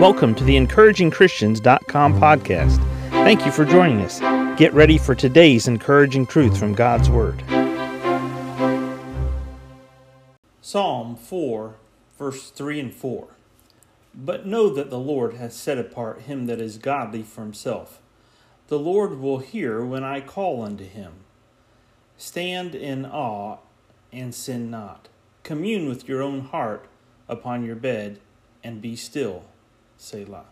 Welcome to the encouragingchristians.com podcast. Thank you for joining us. Get ready for today's encouraging truth from God's Word. Psalm 4, verse 3 and 4. But know that the Lord hath set apart him that is godly for himself. The Lord will hear when I call unto him. Stand in awe and sin not. Commune with your own heart upon your bed and be still. Selah.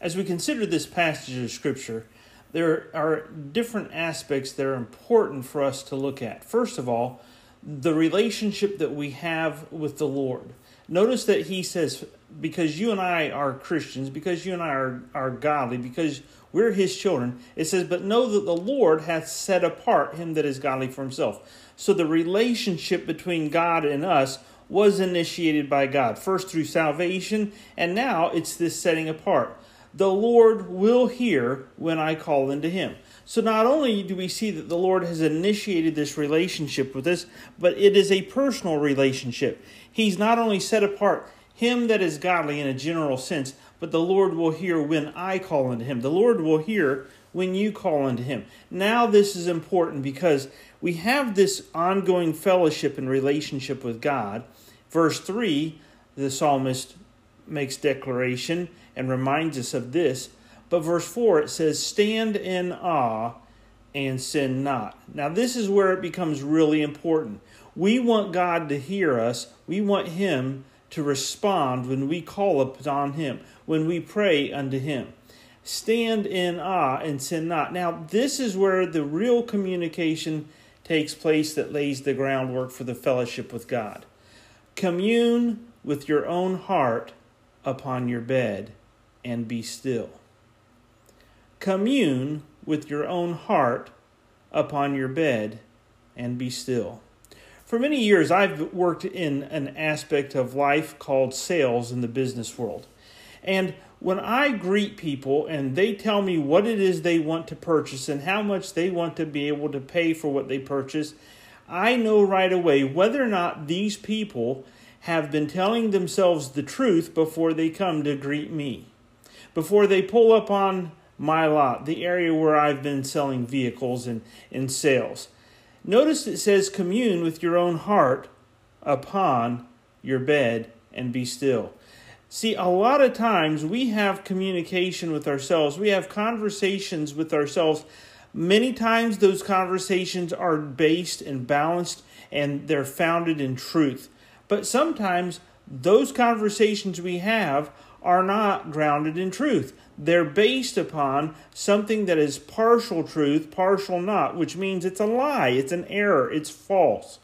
As we consider this passage of Scripture, there are different aspects that are important for us to look at. First of all, the relationship that we have with the Lord. Notice that he says, because you and I are Christians, because you and I are, are godly, because we're his children, it says, but know that the Lord hath set apart him that is godly for himself. So the relationship between God and us was initiated by God, first through salvation, and now it's this setting apart. The Lord will hear when I call unto him. So not only do we see that the Lord has initiated this relationship with us, but it is a personal relationship. He's not only set apart him that is godly in a general sense, but the Lord will hear when I call unto him. The Lord will hear when you call unto him. Now, this is important because we have this ongoing fellowship and relationship with God. Verse 3, the psalmist makes declaration and reminds us of this. But verse 4, it says, Stand in awe and sin not. Now, this is where it becomes really important. We want God to hear us, we want Him to respond when we call upon Him, when we pray unto Him. Stand in awe and sin not. Now, this is where the real communication takes place that lays the groundwork for the fellowship with God. Commune with your own heart upon your bed and be still. Commune with your own heart upon your bed and be still. For many years, I've worked in an aspect of life called sales in the business world. And when I greet people and they tell me what it is they want to purchase and how much they want to be able to pay for what they purchase, I know right away whether or not these people have been telling themselves the truth before they come to greet me. Before they pull up on my lot, the area where I've been selling vehicles and in sales. Notice it says, commune with your own heart upon your bed and be still. See, a lot of times we have communication with ourselves, we have conversations with ourselves. Many times those conversations are based and balanced and they're founded in truth. But sometimes those conversations we have are not grounded in truth. They're based upon something that is partial truth, partial not, which means it's a lie, it's an error, it's false.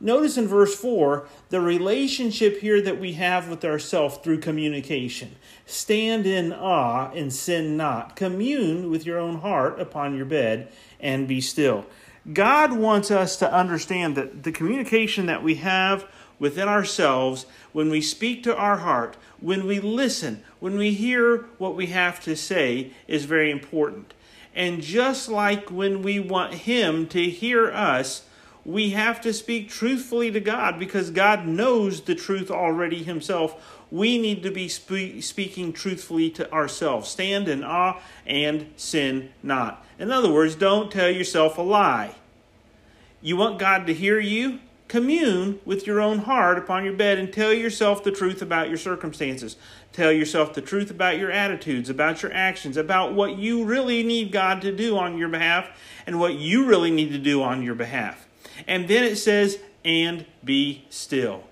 Notice in verse 4 the relationship here that we have with ourselves through communication. Stand in awe and sin not. Commune with your own heart upon your bed and be still. God wants us to understand that the communication that we have within ourselves, when we speak to our heart, when we listen, when we hear what we have to say, is very important. And just like when we want Him to hear us, we have to speak truthfully to God because God knows the truth already Himself. We need to be spe- speaking truthfully to ourselves. Stand in awe and sin not. In other words, don't tell yourself a lie. You want God to hear you? Commune with your own heart upon your bed and tell yourself the truth about your circumstances. Tell yourself the truth about your attitudes, about your actions, about what you really need God to do on your behalf and what you really need to do on your behalf. And then it says, and be still.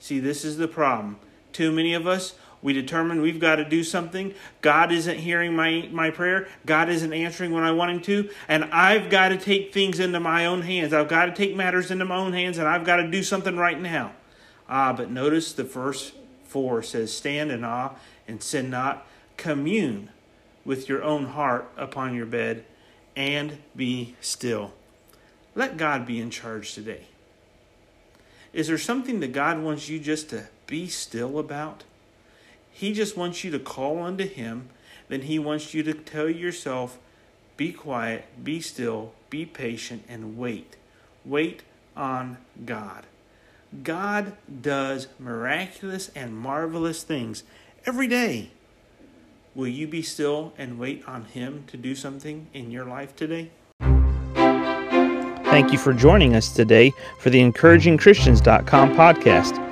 See, this is the problem. Too many of us, we determine we've got to do something. God isn't hearing my, my prayer. God isn't answering when I want Him to. And I've got to take things into my own hands. I've got to take matters into my own hands and I've got to do something right now. Ah, but notice the verse 4 says, Stand in awe and sin not. Commune with your own heart upon your bed and be still. Let God be in charge today. Is there something that God wants you just to be still about? He just wants you to call unto Him. Then He wants you to tell yourself, be quiet, be still, be patient, and wait. Wait on God. God does miraculous and marvelous things every day. Will you be still and wait on Him to do something in your life today? Thank you for joining us today for the encouragingchristians.com podcast.